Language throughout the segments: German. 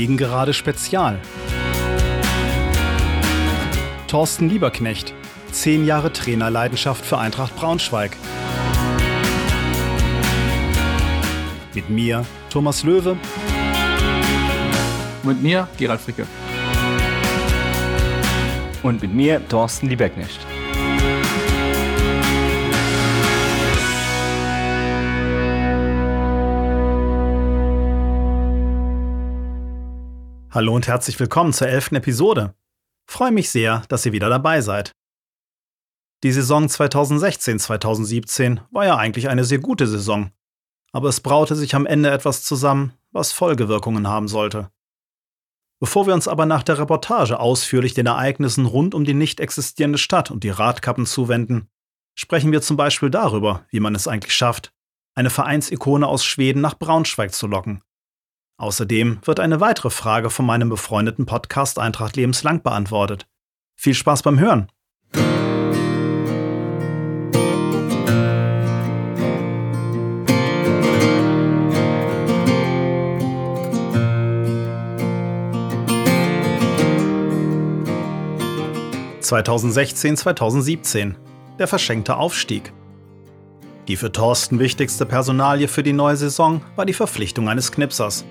Gegengerade Spezial. Thorsten Lieberknecht, zehn Jahre Trainerleidenschaft für Eintracht Braunschweig. Mit mir, Thomas Löwe. Mit mir, Gerald Fricke. Und mit mir, Thorsten Lieberknecht. Hallo und herzlich willkommen zur elften Episode. Freue mich sehr, dass ihr wieder dabei seid. Die Saison 2016-2017 war ja eigentlich eine sehr gute Saison, aber es braute sich am Ende etwas zusammen, was Folgewirkungen haben sollte. Bevor wir uns aber nach der Reportage ausführlich den Ereignissen rund um die nicht existierende Stadt und die Radkappen zuwenden, sprechen wir zum Beispiel darüber, wie man es eigentlich schafft, eine Vereinsikone aus Schweden nach Braunschweig zu locken Außerdem wird eine weitere Frage von meinem befreundeten Podcast Eintracht lebenslang beantwortet. Viel Spaß beim Hören! (2016-2017) Der verschenkte Aufstieg. Die für Thorsten wichtigste Personalie für die neue Saison war die Verpflichtung eines Knipsers.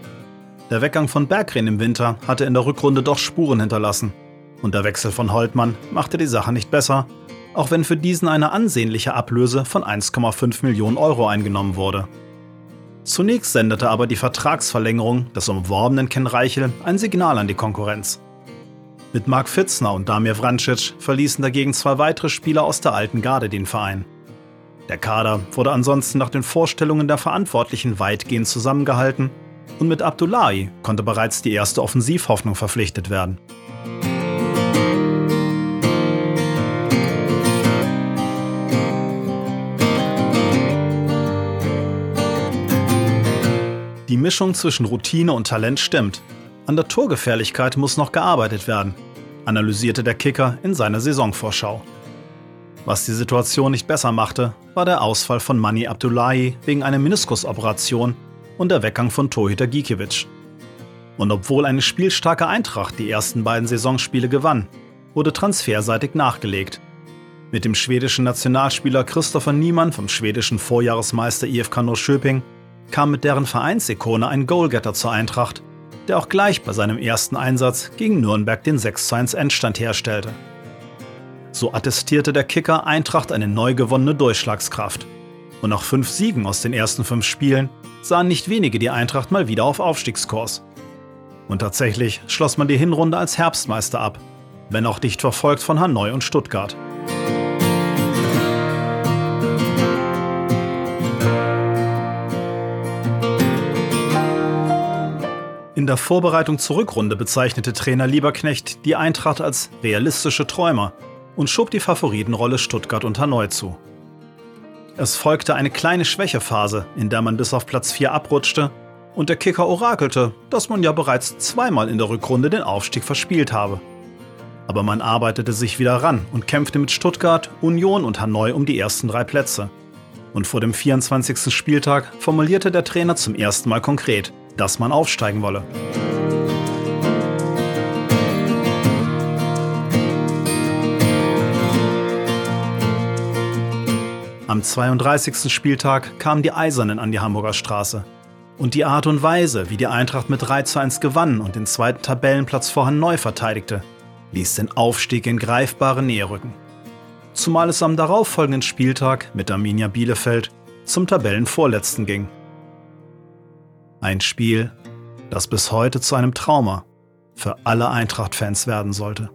Der Weggang von Berggren im Winter hatte in der Rückrunde doch Spuren hinterlassen. Und der Wechsel von Holtmann machte die Sache nicht besser, auch wenn für diesen eine ansehnliche Ablöse von 1,5 Millionen Euro eingenommen wurde. Zunächst sendete aber die Vertragsverlängerung des umworbenen Ken Reichel ein Signal an die Konkurrenz. Mit Mark Fitzner und Damir Vrancic verließen dagegen zwei weitere Spieler aus der alten Garde den Verein. Der Kader wurde ansonsten nach den Vorstellungen der Verantwortlichen weitgehend zusammengehalten und mit Abdullahi konnte bereits die erste Offensivhoffnung verpflichtet werden. Die Mischung zwischen Routine und Talent stimmt. An der Torgefährlichkeit muss noch gearbeitet werden, analysierte der Kicker in seiner Saisonvorschau. Was die Situation nicht besser machte, war der Ausfall von Mani Abdullahi wegen einer Meniskusoperation und der Weggang von Torhüter Gikiewicz. Und obwohl eine spielstarke Eintracht die ersten beiden Saisonspiele gewann, wurde transferseitig nachgelegt. Mit dem schwedischen Nationalspieler Christopher Niemann vom schwedischen Vorjahresmeister IFK Norrköping kam mit deren Vereinsikone ein Goalgetter zur Eintracht, der auch gleich bei seinem ersten Einsatz gegen Nürnberg den 6-1 Endstand herstellte. So attestierte der Kicker Eintracht eine neu gewonnene Durchschlagskraft. Und nach fünf Siegen aus den ersten fünf Spielen sahen nicht wenige die Eintracht mal wieder auf Aufstiegskurs. Und tatsächlich schloss man die Hinrunde als Herbstmeister ab, wenn auch dicht verfolgt von Hanoi und Stuttgart. In der Vorbereitung zur Rückrunde bezeichnete Trainer Lieberknecht die Eintracht als realistische Träumer und schob die Favoritenrolle Stuttgart und Hanoi zu. Es folgte eine kleine Schwächephase, in der man bis auf Platz 4 abrutschte und der Kicker orakelte, dass man ja bereits zweimal in der Rückrunde den Aufstieg verspielt habe. Aber man arbeitete sich wieder ran und kämpfte mit Stuttgart, Union und Hanoi um die ersten drei Plätze. Und vor dem 24. Spieltag formulierte der Trainer zum ersten Mal konkret, dass man aufsteigen wolle. Am 32. Spieltag kamen die Eisernen an die Hamburger Straße. Und die Art und Weise, wie die Eintracht mit 3 zu 1 gewann und den zweiten Tabellenplatz vor neu verteidigte, ließ den Aufstieg in greifbare Nähe rücken. Zumal es am darauffolgenden Spieltag mit Arminia Bielefeld zum Tabellenvorletzten ging. Ein Spiel, das bis heute zu einem Trauma für alle Eintracht-Fans werden sollte.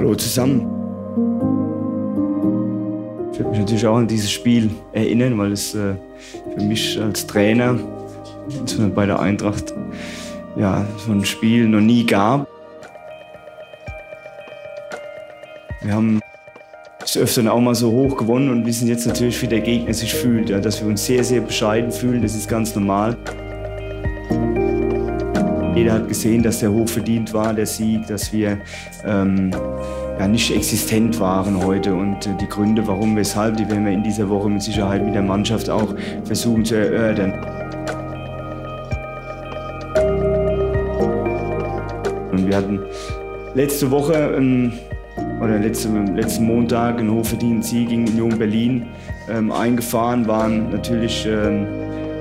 Hallo zusammen. Ich würde mich natürlich auch an dieses Spiel erinnern, weil es äh, für mich als Trainer bei der Eintracht ja, so ein Spiel noch nie gab. Wir haben des Öfteren auch mal so hoch gewonnen und wissen jetzt natürlich, wie der Gegner sich fühlt. Ja, dass wir uns sehr, sehr bescheiden fühlen, das ist ganz normal. Jeder hat gesehen, dass der hoch verdient war, der Sieg, dass wir ähm, ja, nicht existent waren heute. Und äh, die Gründe, warum, weshalb, die werden wir in dieser Woche mit Sicherheit mit der Mannschaft auch versuchen zu erörtern. Wir hatten letzte Woche ähm, oder letzte, letzten Montag einen hochverdienten Sieg gegen Union Berlin ähm, eingefahren, waren natürlich ähm,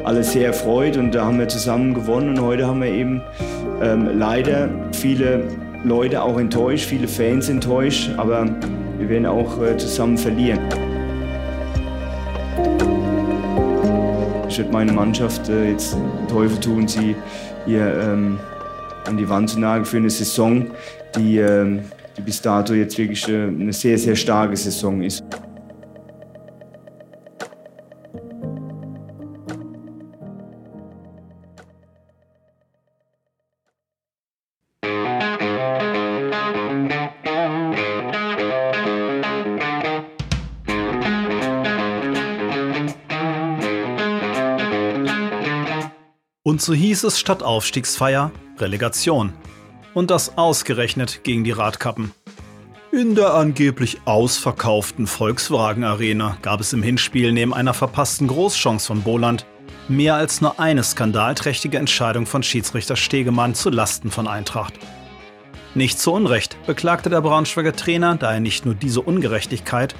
alle sehr erfreut und da haben wir zusammen gewonnen und heute haben wir eben ähm, leider viele Leute auch enttäuscht, viele Fans enttäuscht, aber wir werden auch äh, zusammen verlieren. Ich werde meine Mannschaft äh, jetzt Teufel tun, sie hier ähm, an die Wand zu nageln für eine Saison, die ähm, die bis dato jetzt wirklich äh, eine sehr, sehr starke Saison ist. Und so hieß es statt Aufstiegsfeier Relegation und das ausgerechnet gegen die Radkappen. In der angeblich ausverkauften Volkswagen Arena gab es im Hinspiel neben einer verpassten Großchance von Boland mehr als nur eine skandalträchtige Entscheidung von Schiedsrichter Stegemann zu Lasten von Eintracht. Nicht zu Unrecht beklagte der Braunschweiger Trainer daher nicht nur diese Ungerechtigkeit,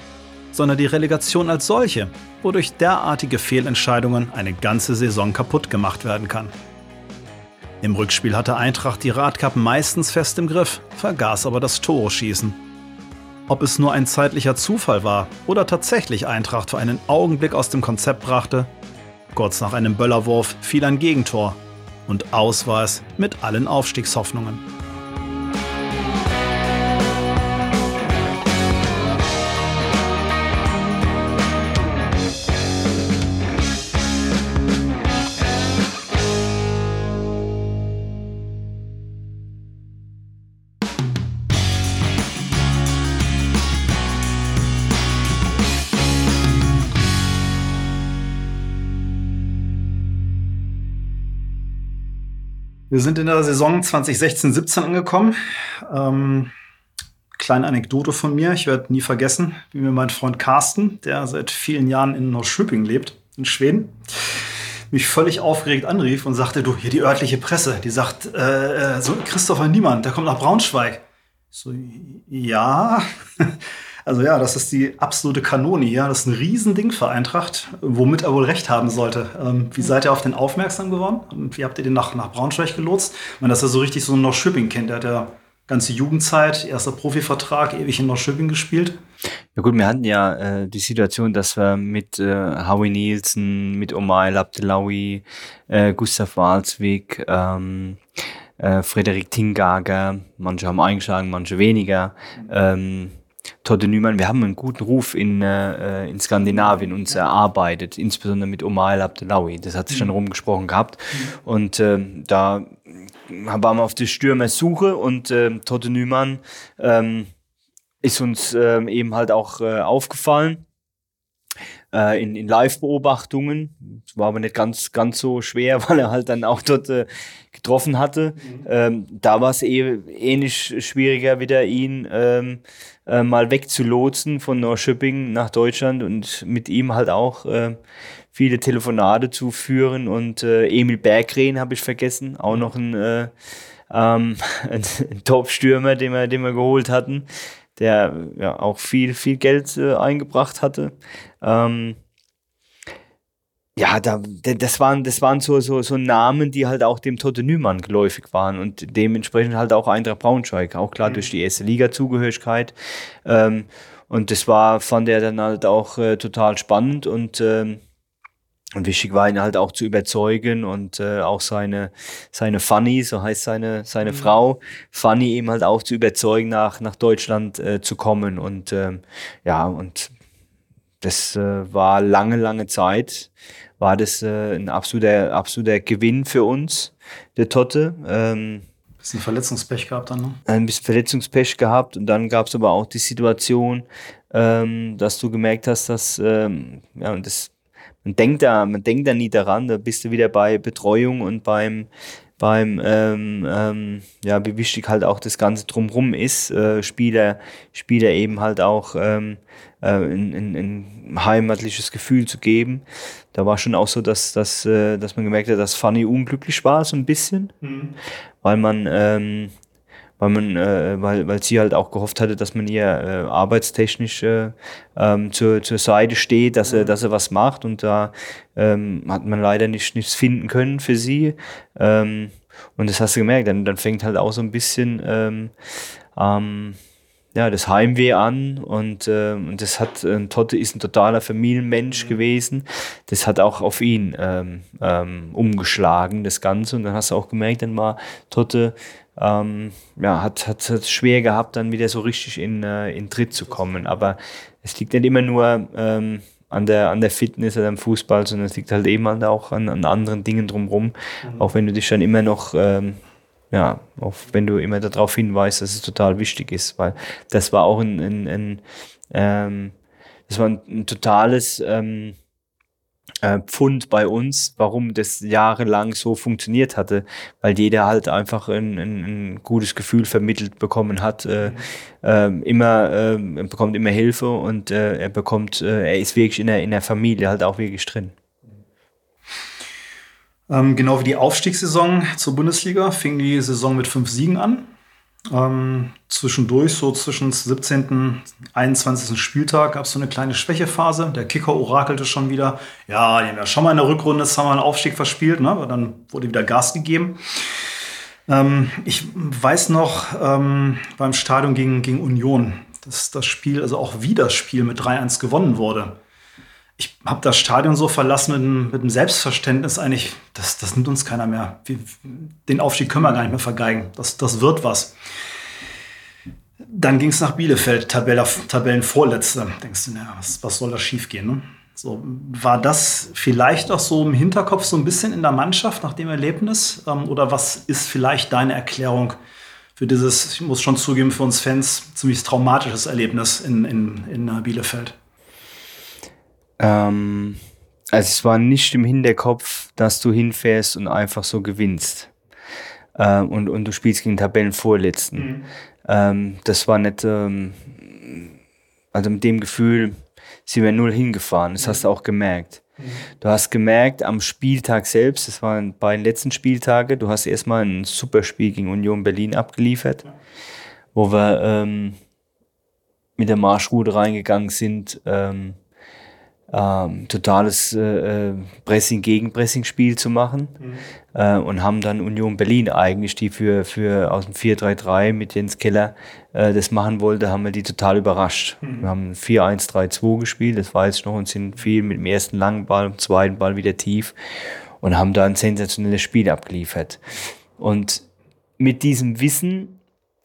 sondern die Relegation als solche, wodurch derartige Fehlentscheidungen eine ganze Saison kaputt gemacht werden kann. Im Rückspiel hatte Eintracht die Radkappen meistens fest im Griff, vergaß aber das Tore-Schießen. Ob es nur ein zeitlicher Zufall war oder tatsächlich Eintracht für einen Augenblick aus dem Konzept brachte, kurz nach einem Böllerwurf fiel ein Gegentor und aus war es mit allen Aufstiegshoffnungen. Wir sind in der Saison 2016-17 angekommen. Ähm, kleine Anekdote von mir. Ich werde nie vergessen, wie mir mein Freund Carsten, der seit vielen Jahren in Norrköping lebt, in Schweden, mich völlig aufgeregt anrief und sagte, du, hier die örtliche Presse, die sagt, äh, äh so Christopher Niemand, der kommt nach Braunschweig. Ich so, ja. Also ja, das ist die absolute Kanone hier. Das ist ein Riesending für Eintracht, womit er wohl recht haben sollte. Ähm, wie seid ihr auf den aufmerksam geworden? Und wie habt ihr den nach, nach Braunschweig gelotst? Ich meine, dass er so richtig so ein Norrköping kennt. Der hat ja ganze Jugendzeit, erster Profivertrag, ewig in Norrköping gespielt. Ja gut, wir hatten ja äh, die Situation, dass wir mit äh, Howie Nielsen, mit Omar Abdelawi, äh, Gustav Walzwig, ähm, äh, Frederik Tingager, manche haben eingeschlagen, manche weniger, ähm, Totte Nümann, wir haben einen guten Ruf in, äh, in Skandinavien uns erarbeitet, insbesondere mit Omar Abdelawi. Das hat sich schon mhm. rumgesprochen gehabt. Und äh, da waren wir auf der Stürmersuche und äh, Totte Nümann ähm, ist uns äh, eben halt auch äh, aufgefallen äh, in, in Live-Beobachtungen. War aber nicht ganz, ganz so schwer, weil er halt dann auch dort äh, getroffen hatte. Mhm. Ähm, da war es eh, ähnlich schwieriger, wieder ihn ähm, äh, mal wegzulotsen von Norrköping nach Deutschland und mit ihm halt auch äh, viele Telefonate zu führen. Und äh, Emil Berggren habe ich vergessen, auch noch ein, äh, ähm, ein Top-Stürmer, den wir, den wir geholt hatten der ja auch viel, viel Geld äh, eingebracht hatte. Ähm, ja, da, das waren, das waren so, so, so Namen, die halt auch dem Tote Nümann geläufig waren und dementsprechend halt auch Eintracht Braunschweig, auch klar mhm. durch die erste Liga-Zugehörigkeit. Ähm, und das war, fand er dann halt auch äh, total spannend und ähm, und wichtig war ihn halt auch zu überzeugen und äh, auch seine, seine Fanny, so heißt seine, seine mhm. Frau, Fanny eben halt auch zu überzeugen, nach, nach Deutschland äh, zu kommen. Und ähm, ja, und das äh, war lange, lange Zeit, war das äh, ein absoluter, absoluter Gewinn für uns, der Totte. Ähm, Bisschen Verletzungspech gehabt dann, ne? Ein bisschen Verletzungspech gehabt und dann gab es aber auch die Situation, ähm, dass du gemerkt hast, dass, ähm, ja, und das, man denkt da, man denkt da nie daran, da bist du wieder bei Betreuung und beim, beim, ähm, ähm, ja, wie wichtig halt auch das Ganze drumrum ist, äh, Spieler, Spieler eben halt auch ähm, äh, ein, ein, ein heimatliches Gefühl zu geben. Da war schon auch so, dass, dass, äh, dass man gemerkt hat, dass Fanny unglücklich war, so ein bisschen, mhm. weil man, ähm, weil man, äh, weil, weil sie halt auch gehofft hatte, dass man ihr äh, arbeitstechnisch äh, ähm, zur, zur Seite steht, dass er, dass er was macht und da ähm, hat man leider nicht, nichts finden können für sie. Ähm, und das hast du gemerkt, dann, dann fängt halt auch so ein bisschen ähm, ähm, ja, das Heimweh an und, äh, und das hat, äh, Totte ist ein totaler Familienmensch mhm. gewesen. Das hat auch auf ihn ähm, ähm, umgeschlagen, das Ganze. Und dann hast du auch gemerkt, dann war Totte, ähm, ja, hat, hat, hat schwer gehabt, dann wieder so richtig in, äh, in Tritt zu kommen. Aber es liegt nicht immer nur ähm, an, der, an der Fitness oder am Fußball, sondern es liegt halt eben halt auch an, an anderen Dingen drumherum. Mhm. Auch wenn du dich dann immer noch ähm, ja, auch wenn du immer darauf hinweist, dass es total wichtig ist, weil das war auch ein, ein, ein ähm, das war ein, ein totales ähm, äh, Pfund bei uns, warum das jahrelang so funktioniert hatte, weil jeder halt einfach ein, ein, ein gutes Gefühl vermittelt bekommen hat, äh, äh, immer äh, bekommt immer Hilfe und äh, er bekommt, äh, er ist wirklich in der, in der Familie halt auch wirklich drin. Ähm, genau wie die Aufstiegssaison zur Bundesliga fing die Saison mit fünf Siegen an. Ähm, zwischendurch, so zwischen 17. und 21. Spieltag, gab es so eine kleine Schwächephase. Der Kicker orakelte schon wieder. Ja, die haben ja schon mal in der Rückrunde, haben wir einen Aufstieg verspielt, ne? aber dann wurde wieder Gas gegeben. Ähm, ich weiß noch, ähm, beim Stadion gegen, gegen Union, dass das Spiel, also auch wie das Spiel mit 3-1 gewonnen wurde ich habe das Stadion so verlassen mit einem, mit einem Selbstverständnis eigentlich, das, das nimmt uns keiner mehr. Wir, den Aufstieg können wir gar nicht mehr vergeigen. Das, das wird was. Dann ging es nach Bielefeld, Tabelle, Tabellenvorletzte. Denkst du, naja, was, was soll da schiefgehen? Ne? So, war das vielleicht auch so im Hinterkopf so ein bisschen in der Mannschaft nach dem Erlebnis? Ähm, oder was ist vielleicht deine Erklärung für dieses, ich muss schon zugeben, für uns Fans ziemlich traumatisches Erlebnis in, in, in Bielefeld? Ähm, also es war nicht im Hinterkopf, dass du hinfährst und einfach so gewinnst. Ähm, und, und du spielst gegen Tabellenvorletzten. Mhm. Ähm, das war nicht, ähm, also mit dem Gefühl sind wir null hingefahren. Das mhm. hast du auch gemerkt. Mhm. Du hast gemerkt am Spieltag selbst, das waren bei den letzten Tage, du hast erstmal ein super Spiel gegen Union Berlin abgeliefert, wo wir ähm, mit der Marschroute reingegangen sind. Ähm, totales äh, äh, Pressing gegen Pressing Spiel zu machen mhm. äh, und haben dann Union Berlin eigentlich, die für, für aus dem 4-3-3 mit Jens Keller äh, das machen wollte, haben wir die total überrascht. Mhm. Wir haben 4-1-3-2 gespielt, das war jetzt noch und sind viel mit dem ersten langen Ball, dem zweiten Ball wieder tief und haben da ein sensationelles Spiel abgeliefert. Und mit diesem Wissen,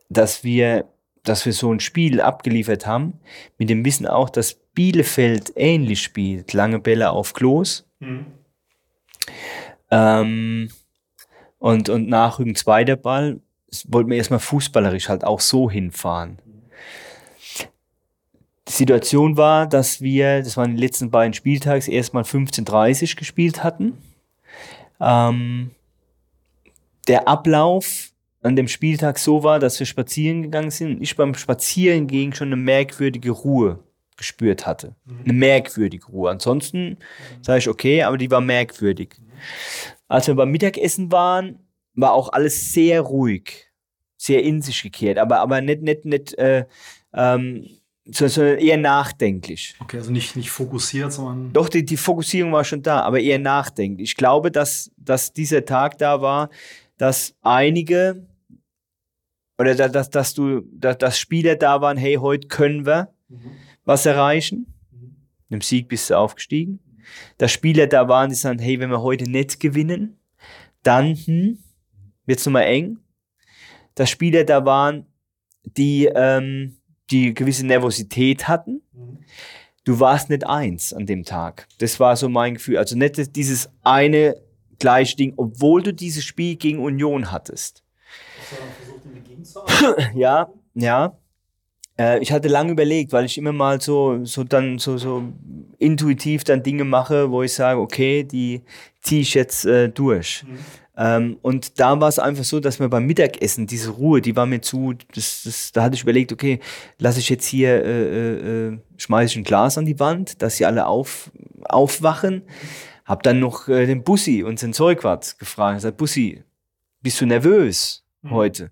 dass wir dass wir so ein Spiel abgeliefert haben, mit dem Wissen auch, dass Bielefeld ähnlich spielt, lange Bälle auf Klos. Mhm. Ähm, und, und nachrücken zweiter Ball, wollten wir erstmal fußballerisch halt auch so hinfahren. Die Situation war, dass wir, das waren die letzten beiden Spieltags, erstmal 15:30 gespielt hatten. Ähm, der Ablauf an dem Spieltag so war, dass wir spazieren gegangen sind und ich beim Spazierengehen schon eine merkwürdige Ruhe gespürt hatte. Mhm. Eine merkwürdige Ruhe. Ansonsten mhm. sage ich, okay, aber die war merkwürdig. Mhm. Als wir beim Mittagessen waren, war auch alles sehr ruhig, sehr in sich gekehrt, aber, aber nicht, nicht, nicht äh, ähm, sondern eher nachdenklich. Okay, also nicht, nicht fokussiert, sondern. Doch, die, die Fokussierung war schon da, aber eher nachdenklich. Ich glaube, dass, dass dieser Tag da war, dass einige oder dass, dass du, dass, dass Spieler da waren, hey, heute können wir. Mhm was erreichen. Mhm. Mit dem Sieg bist du aufgestiegen. Da Spieler da waren, die sagen, hey, wenn wir heute nicht gewinnen, dann hm, wird es nochmal eng. Da Spieler da waren, die, ähm, die gewisse Nervosität hatten. Mhm. Du warst nicht eins an dem Tag. Das war so mein Gefühl. Also nicht dieses eine gleiche Ding, obwohl du dieses Spiel gegen Union hattest. ja, ja. Äh, ich hatte lange überlegt, weil ich immer mal so, so dann so, so intuitiv dann Dinge mache, wo ich sage, okay, die ziehe ich jetzt äh, durch. Mhm. Ähm, und da war es einfach so, dass mir beim Mittagessen diese Ruhe, die war mir zu, das, das, da hatte ich überlegt, okay, lasse ich jetzt hier, äh, äh, äh schmeiße ich ein Glas an die Wand, dass sie alle auf, aufwachen. Hab dann noch äh, den Bussi, unseren Zeugwart, gefragt. Ich sag, Bussi, bist du nervös mhm. heute?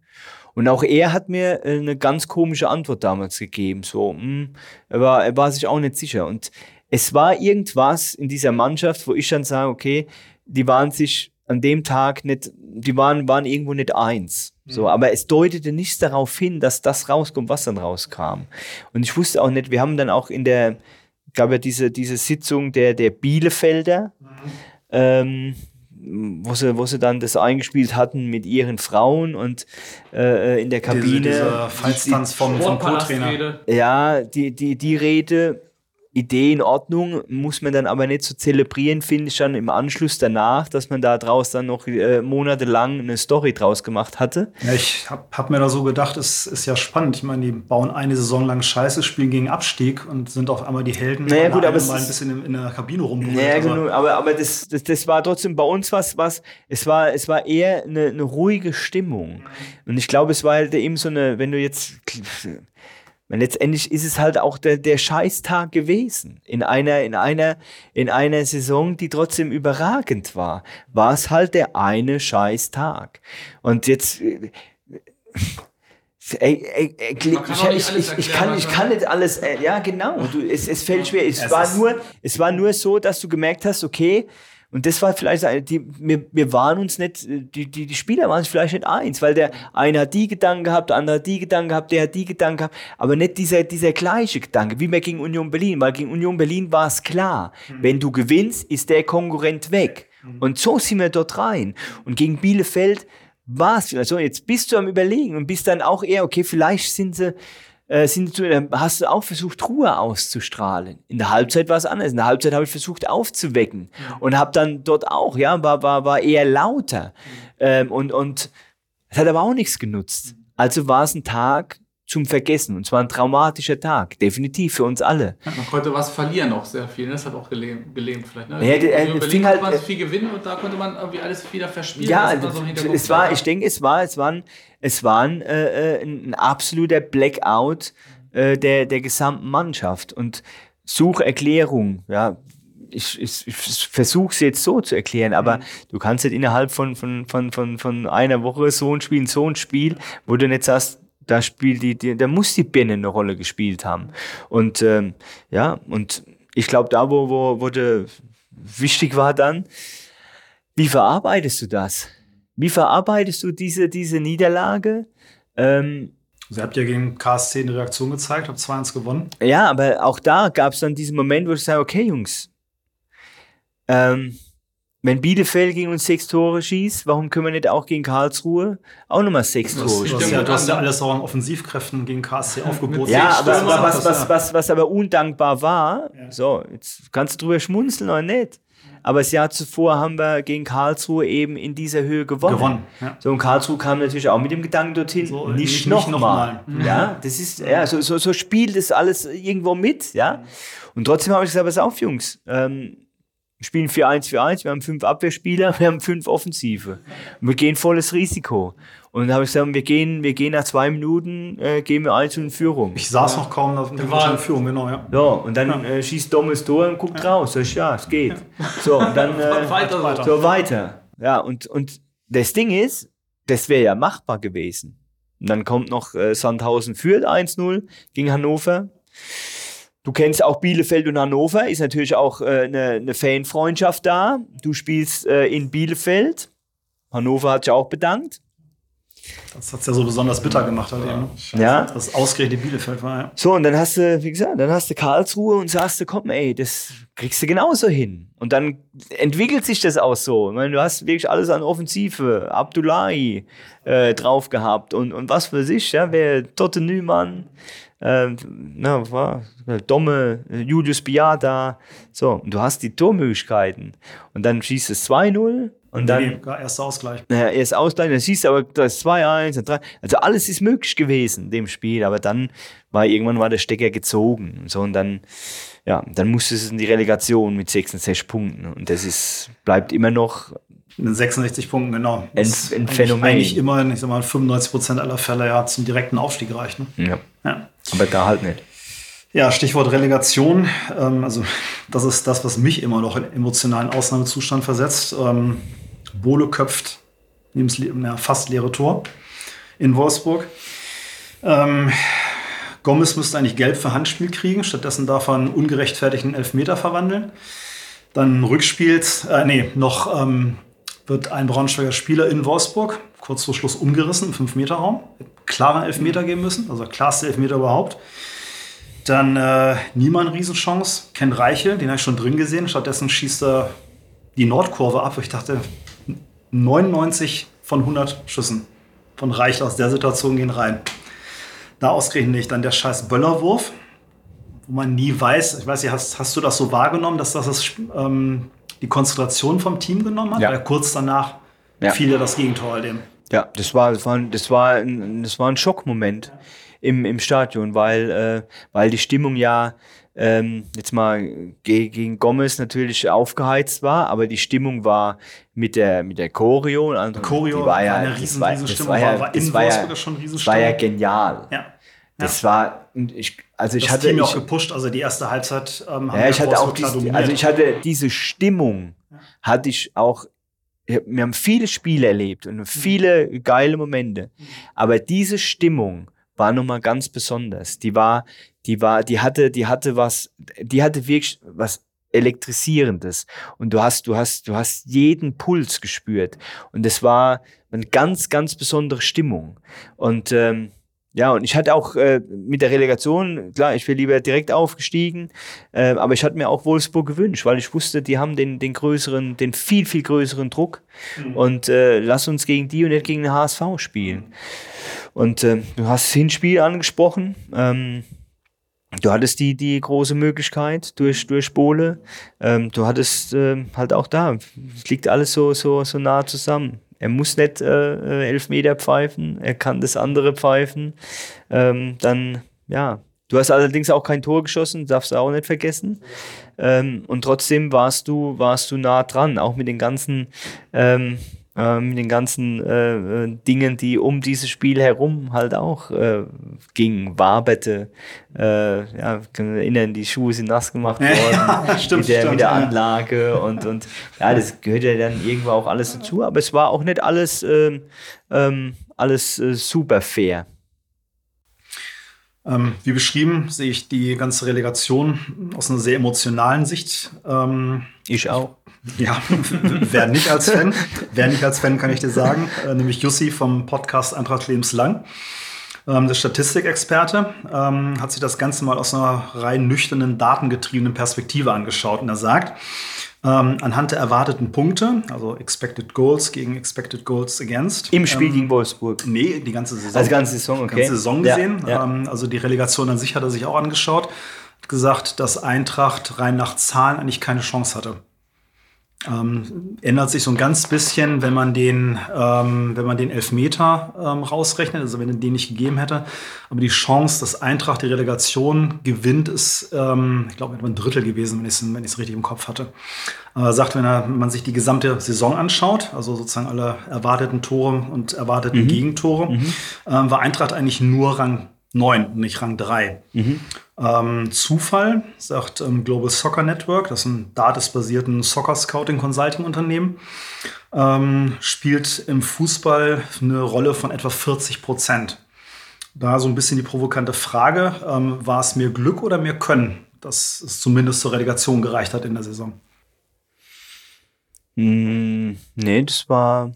Und auch er hat mir äh, eine ganz komische Antwort damals gegeben. So, mh, hm, er, war, er war sich auch nicht sicher. Und es war irgendwas in dieser Mannschaft, wo ich dann sage, okay, die waren sich an dem Tag nicht, die waren, waren irgendwo nicht eins. So, mhm. aber es deutete nichts darauf hin, dass das rauskommt, was dann rauskam. Und ich wusste auch nicht, wir haben dann auch in der, gab ja diese, diese Sitzung der, der Bielefelder, mhm. ähm, wo sie, wo sie dann das eingespielt hatten mit ihren Frauen und äh, in der Kabine. Diese, diese Fallstanz vom, vom Co-Trainer. Ja, die, die, die Rede Idee in Ordnung, muss man dann aber nicht so zelebrieren, finde ich dann im Anschluss danach, dass man da draus dann noch äh, monatelang eine Story draus gemacht hatte. Ja, ich habe hab mir da so gedacht, es ist ja spannend. Ich meine, die bauen eine Saison lang Scheiße, spielen gegen Abstieg und sind auf einmal die Helden. Naja, gut, aber mal ein bisschen in, in der Kabine rum. Naja, genau, aber, aber das, das, das war trotzdem bei uns was, was es war, es war eher eine, eine ruhige Stimmung. Und ich glaube, es war halt eben so eine, wenn du jetzt und letztendlich ist es halt auch der, der Scheißtag gewesen. In einer, in einer, in einer Saison, die trotzdem überragend war, war es halt der eine Scheißtag. Und jetzt, äh, Ey, ey, ey, ich, ich, ich, ich, kann, ich kann nicht alles, äh, ja genau, du, es, es fällt schwer. Es, es war nur, es war nur so, dass du gemerkt hast, okay, und das war vielleicht, die, wir, wir waren uns nicht, die, die, die Spieler waren sich vielleicht nicht eins, weil der eine hat die Gedanken gehabt, der andere hat die Gedanken gehabt, der hat die Gedanken gehabt, aber nicht dieser, dieser gleiche Gedanke, wie wir gegen Union Berlin, weil gegen Union Berlin war es klar, mhm. wenn du gewinnst, ist der Konkurrent weg. Mhm. Und so sind wir dort rein. Und gegen Bielefeld war es, also jetzt bist du am Überlegen und bist dann auch eher, okay, vielleicht sind sie, äh, sind du, äh, hast du auch versucht, Ruhe auszustrahlen. In der Halbzeit war es anders. In der Halbzeit habe ich versucht, aufzuwecken ja. und habe dann dort auch, ja, war, war, war eher lauter. Mhm. Ähm, und, und es hat aber auch nichts genutzt. Also war es ein Tag, zum Vergessen. Und zwar ein traumatischer Tag, definitiv für uns alle. man konnte was verlieren auch sehr viel. Ne? Das hat auch gelähmt, gelähmt vielleicht. Ne? Ja, der, äh, fing halt, man viel gewinnen und da konnte man irgendwie alles wieder verspielen. Ja, so es war, ich denke, es war, es war, ein, es war ein, äh, äh ein absoluter Blackout äh, der, der gesamten Mannschaft. Und Sucherklärung, ja, ich, ich, ich versuche es jetzt so zu erklären, aber mhm. du kannst nicht innerhalb von, von, von, von, von einer Woche so ein Spiel, so ein Spiel, wo du nicht sagst, da spielt die, die, da muss die Birne eine Rolle gespielt haben. Und ähm, ja, und ich glaube, da, wo, wo, wo de, wichtig war dann, wie verarbeitest du das? Wie verarbeitest du diese, diese Niederlage? Ähm, also ihr habt ja gegen KSC eine Reaktion gezeigt, habt 2-1 gewonnen. Ja, aber auch da gab es dann diesen Moment, wo ich sage, okay, Jungs, ähm, wenn Bielefeld gegen uns sechs Tore schießt, warum können wir nicht auch gegen Karlsruhe auch nochmal sechs das, Tore schießen? Ja, du hast ja alles auch an Offensivkräften gegen KSC aufgeboten. Ja, aber, aber was, was, was, was aber undankbar war, ja. so, jetzt kannst du drüber schmunzeln oder nicht. Aber das Jahr zuvor haben wir gegen Karlsruhe eben in dieser Höhe gewonnen. gewonnen ja. So, und Karlsruhe kam natürlich auch mit dem Gedanken dorthin, so, nicht, nicht nochmal. Noch mal. ja, das ist, ja, so, so, so spielt das alles irgendwo mit, ja. Und trotzdem habe ich gesagt, pass auf, Jungs, ähm, wir spielen 4-1-4-1, wir haben fünf Abwehrspieler, wir haben fünf Offensive. Und wir gehen volles Risiko. Und dann habe ich gesagt, wir gehen, wir gehen nach zwei Minuten, äh, gehen wir eins in Führung. Ich saß noch kaum auf der Führung, genau, ja. Ja, und dann ja. Äh, schießt Dommes Tor und guckt ja. raus. Sag ich, ja, es geht. Ja. So, und dann äh, weiter, so weiter. Ja, und, und das Ding ist, das wäre ja machbar gewesen. Und dann kommt noch äh, Sandhausen führt 1-0 gegen Hannover. Du kennst auch Bielefeld und Hannover, ist natürlich auch äh, eine, eine Fanfreundschaft da. Du spielst äh, in Bielefeld. Hannover hat sich auch bedankt. Das hat es ja so besonders bitter gemacht halt eben. Ja. Das ausgerechnet Bielefeld war, ja. So, und dann hast du, wie gesagt, dann hast du Karlsruhe und sagst du, komm, ey, das kriegst du genauso hin. Und dann entwickelt sich das auch so. Ich meine, du hast wirklich alles an Offensive, Abdullahi äh, drauf gehabt und, und was für sich, ja, wer Totte Nümann, äh, na, war, Domme, Julius Biada, so, und du hast die Tormöglichkeiten. Und dann schießt es 2-0 Und dann, nee, erster Ausgleich. Naja, erst Ausgleich, dann siehst du aber, das ist 2-1, 3. Also alles ist möglich gewesen in dem Spiel, aber dann war irgendwann war der Stecker gezogen. So, und dann, ja, dann musste es in die Relegation mit 66 Punkten. Und das ist, bleibt immer noch. In 66 Punkten, genau. Ein, ein Phänomen. Eigentlich immer, ich sag mal, 95 Prozent aller Fälle ja zum direkten Aufstieg reicht. Ne? Ja. ja. Aber da halt nicht. Ja, Stichwort Relegation. Ähm, also, das ist das, was mich immer noch in emotionalen Ausnahmezustand versetzt. Ähm, Bohle köpft neben das fast leere Tor in Wolfsburg. Ähm, Gomez müsste eigentlich gelb für Handspiel kriegen. Stattdessen darf er einen ungerechtfertigten Elfmeter verwandeln. Dann Rückspiels, äh, nee, noch ähm, wird ein Braunschweiger Spieler in Wolfsburg kurz vor Schluss umgerissen im 5-Meter-Raum. Klaren Elfmeter geben müssen, also klarste Elfmeter überhaupt. Dann äh, Niemann Riesenchance. Ken Reichel, den habe ich schon drin gesehen. Stattdessen schießt er die Nordkurve ab. Ich dachte, 99 von 100 Schüssen von Reichel aus der Situation gehen rein. Da ausgerechnet nicht. Dann der scheiß Böllerwurf, wo man nie weiß. Ich weiß nicht, hast, hast du das so wahrgenommen, dass das ist, ähm, die Konzentration vom Team genommen hat? Ja. Weil kurz danach ja. fiel ja das Gegentor dem. Ja, das war, das war, das war, ein, das war ein Schockmoment. Im, im Stadion, weil, äh, weil die Stimmung ja ähm, jetzt mal gegen Gomez natürlich aufgeheizt war, aber die Stimmung war mit der mit der Choreo, also Choreo die war ja, eine riesen, das war, das war, ja, war, das war ja, schon das war ja genial. Ja. Das war, ich, also ich das hatte. Team ich, auch gepusht, also die erste Halbzeit ähm, ja, ich hatte auch dies, also ich hatte diese Stimmung, hatte ich auch wir haben viele Spiele erlebt und viele geile Momente. Aber diese Stimmung war nochmal ganz besonders. Die war, die war, die hatte, die hatte was, die hatte wirklich was elektrisierendes und du hast, du hast, du hast jeden Puls gespürt und es war eine ganz, ganz besondere Stimmung und ähm, ja, und ich hatte auch äh, mit der Relegation, klar, ich wäre lieber direkt aufgestiegen, äh, aber ich hatte mir auch Wolfsburg gewünscht, weil ich wusste, die haben den, den größeren, den viel, viel größeren Druck mhm. und äh, lass uns gegen die und nicht gegen den HSV spielen. Und äh, du hast das Hinspiel angesprochen. Ähm, du hattest die, die große Möglichkeit durch, durch Bohle. Ähm, du hattest äh, halt auch da, es liegt alles so, so, so nah zusammen. Er muss nicht äh, elf Meter pfeifen, er kann das andere pfeifen. Ähm, dann, ja, du hast allerdings auch kein Tor geschossen, darfst du auch nicht vergessen. Ähm, und trotzdem warst du, warst du nah dran, auch mit den ganzen ähm, mit den ganzen äh, äh, Dingen, die um dieses Spiel herum halt auch äh, ging, waberte. Äh, ja, kann mich erinnern, die Schuhe sind nass gemacht worden stimmt, mit, der, stimmt, mit der Anlage und, und ja, das gehört ja dann irgendwo auch alles dazu, aber es war auch nicht alles, ähm, ähm, alles äh, super fair. Ähm, wie beschrieben sehe ich die ganze Relegation aus einer sehr emotionalen Sicht. Ähm, ich auch. Ja, wer nicht als Fan, wer nicht als Fan, kann ich dir sagen, äh, nämlich Jussi vom Podcast Eintracht lebenslang. Ähm, der Statistikexperte ähm, hat sich das Ganze mal aus einer rein nüchternen, datengetriebenen Perspektive angeschaut und er sagt, ähm, anhand der erwarteten Punkte, also Expected Goals gegen Expected Goals Against. Im Spiel ähm, gegen Wolfsburg? Nee, die ganze Saison. Also ganze Saison, okay. Die ganze Saison gesehen. Ja, ja. Ähm, also die Relegation an sich hat er sich auch angeschaut. Hat gesagt, dass Eintracht rein nach Zahlen eigentlich keine Chance hatte. Ähm, ändert sich so ein ganz bisschen, wenn man den, ähm, wenn man den Elfmeter ähm, rausrechnet, also wenn er den nicht gegeben hätte. Aber die Chance, dass Eintracht die Relegation gewinnt, ist, ähm, ich glaube, etwa ein Drittel gewesen, wenn ich es wenn richtig im Kopf hatte. Aber er sagt, wenn, er, wenn man sich die gesamte Saison anschaut, also sozusagen alle erwarteten Tore und erwarteten mhm. Gegentore, mhm. Ähm, war Eintracht eigentlich nur Rang 9, nicht Rang 3. Mhm. Ähm, Zufall, sagt ähm, Global Soccer Network, das ist ein datesbasierten Soccer Scouting Consulting Unternehmen, ähm, spielt im Fußball eine Rolle von etwa 40 Prozent. Da so ein bisschen die provokante Frage, ähm, war es mehr Glück oder mehr Können, dass es zumindest zur Relegation gereicht hat in der Saison? Mm, nee, das war,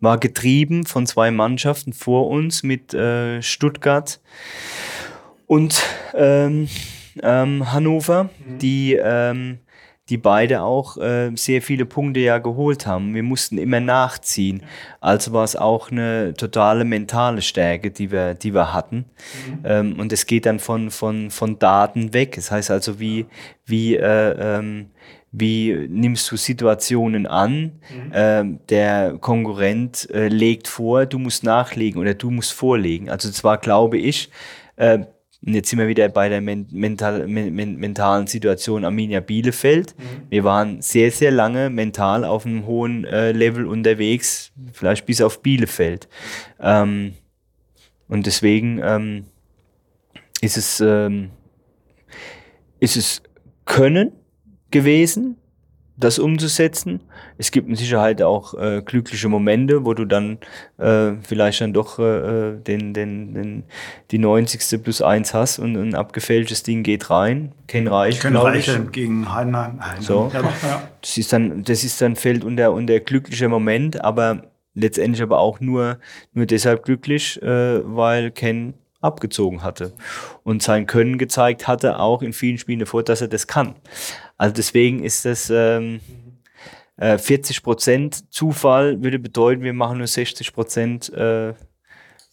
war getrieben von zwei Mannschaften vor uns mit äh, Stuttgart und ähm, ähm, Hannover, mhm. die, ähm, die beide auch äh, sehr viele Punkte ja geholt haben. Wir mussten immer nachziehen. Also war es auch eine totale mentale Stärke, die wir, die wir hatten. Mhm. Ähm, und es geht dann von, von, von Daten weg. Das heißt also, wie, wie, äh, ähm, wie nimmst du Situationen an? Mhm. Ähm, der Konkurrent äh, legt vor, du musst nachlegen oder du musst vorlegen. Also zwar glaube ich, äh, und jetzt sind wir wieder bei der mental, men mentalen Situation Arminia Bielefeld. Mhm. Wir waren sehr, sehr lange mental auf einem hohen äh, Level unterwegs, vielleicht bis auf Bielefeld. Ähm, und deswegen ähm, ist, es, ähm, ist es Können gewesen, das umzusetzen. Es gibt mit Sicherheit auch äh, glückliche Momente, wo du dann äh, vielleicht dann doch äh, den, den, den, die 90. plus 1 hast und ein abgefälschtes Ding geht rein. Ken Reich, Ken Reich gegen Heidenheim. So. Ja, ja. Das ist dann, das ist dann fällt unter, unter glücklicher Moment, aber letztendlich aber auch nur, nur deshalb glücklich, äh, weil Ken abgezogen hatte und sein Können gezeigt hatte, auch in vielen Spielen davor, dass er das kann. Also deswegen ist das ähm, äh, 40 Prozent Zufall würde bedeuten, wir machen nur 60 Prozent äh,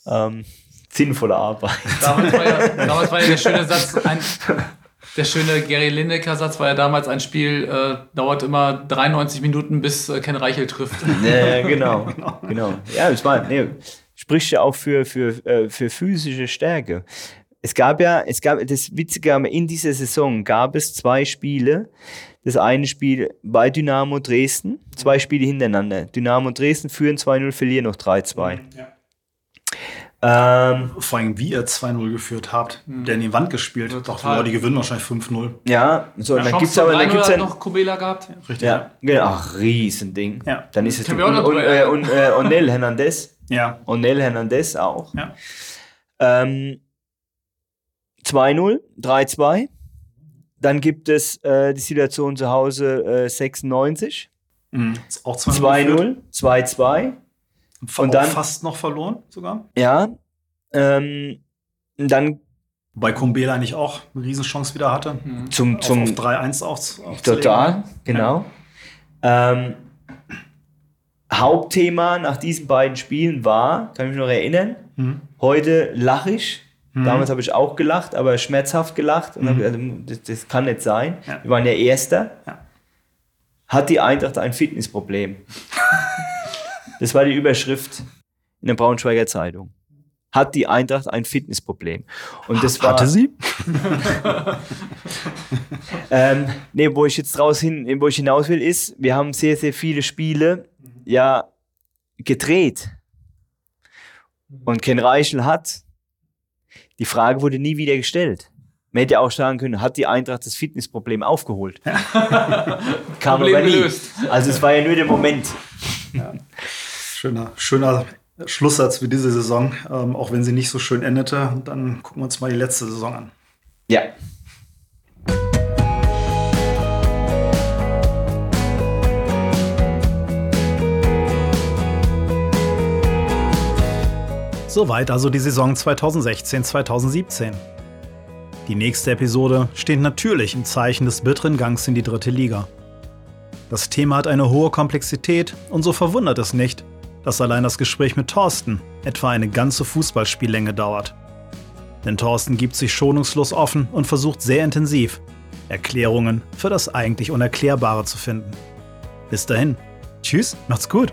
ähm, sinnvolle Arbeit. Damals war, ja, damals war ja der schöne Satz, ein, der schöne Gary Lineker-Satz war ja damals ein Spiel, äh, dauert immer 93 Minuten, bis äh, Ken Reichel trifft. Ja, genau, genau. Ja, ich meine, nee, spricht ja auch für, für, äh, für physische Stärke. Es gab ja, es gab, das Witzige, in dieser Saison gab es zwei Spiele. Das eine Spiel bei Dynamo Dresden, zwei Spiele hintereinander. Dynamo Dresden führen 2-0, verlieren noch 3-2. Ja. Ähm, Vor allem, wie ihr 2-0 geführt habt, mhm. der in die Wand gespielt. Ja, Doch, die gewinnen wahrscheinlich 5-0. Ja, so, ja, dann gibt es aber dann gibt's ja noch Kubela gehabt. Richtig. Ja, genau. Ach, Riesending. Ja. Dann ist es und, und, äh, und äh, Onel Hernandez. Ja. Onel Hernandez auch. Ja. Ähm, 2-0, 3-2. Dann gibt es äh, die Situation zu Hause äh, 96. Mhm. Auch 2-0, 2-2. Und dann fast noch verloren sogar. Ja. Ähm, dann Wobei Kumbela eigentlich auch eine Riesenchance wieder hatte. Mhm. Zum, zum auf, auf 3-1 auf, Total, genau. Ja. Ähm, Hauptthema nach diesen beiden Spielen war, kann ich mich noch erinnern, mhm. heute lache ich, Mhm. Damals habe ich auch gelacht, aber schmerzhaft gelacht. Und mhm. also, das, das, kann nicht sein. Ja. Wir waren ja Erster. Ja. Hat die Eintracht ein Fitnessproblem? das war die Überschrift in der Braunschweiger Zeitung. Hat die Eintracht ein Fitnessproblem? Und das war, Hatte sie? ähm, nee, wo ich jetzt draus hin, wo ich hinaus will, ist, wir haben sehr, sehr viele Spiele ja gedreht. Und Ken Reichel hat die Frage wurde nie wieder gestellt. Man hätte auch sagen können, hat die Eintracht das Fitnessproblem aufgeholt? Kam Problem aber nie. Gelöst. Also es war ja nur der Moment. Ja. Schöner, schöner Schlusssatz für diese Saison, ähm, auch wenn sie nicht so schön endete. Und dann gucken wir uns mal die letzte Saison an. Ja. Soweit also die Saison 2016-2017. Die nächste Episode steht natürlich im Zeichen des bitteren Gangs in die dritte Liga. Das Thema hat eine hohe Komplexität und so verwundert es nicht, dass allein das Gespräch mit Thorsten etwa eine ganze Fußballspiellänge dauert. Denn Thorsten gibt sich schonungslos offen und versucht sehr intensiv, Erklärungen für das eigentlich Unerklärbare zu finden. Bis dahin, tschüss, macht's gut!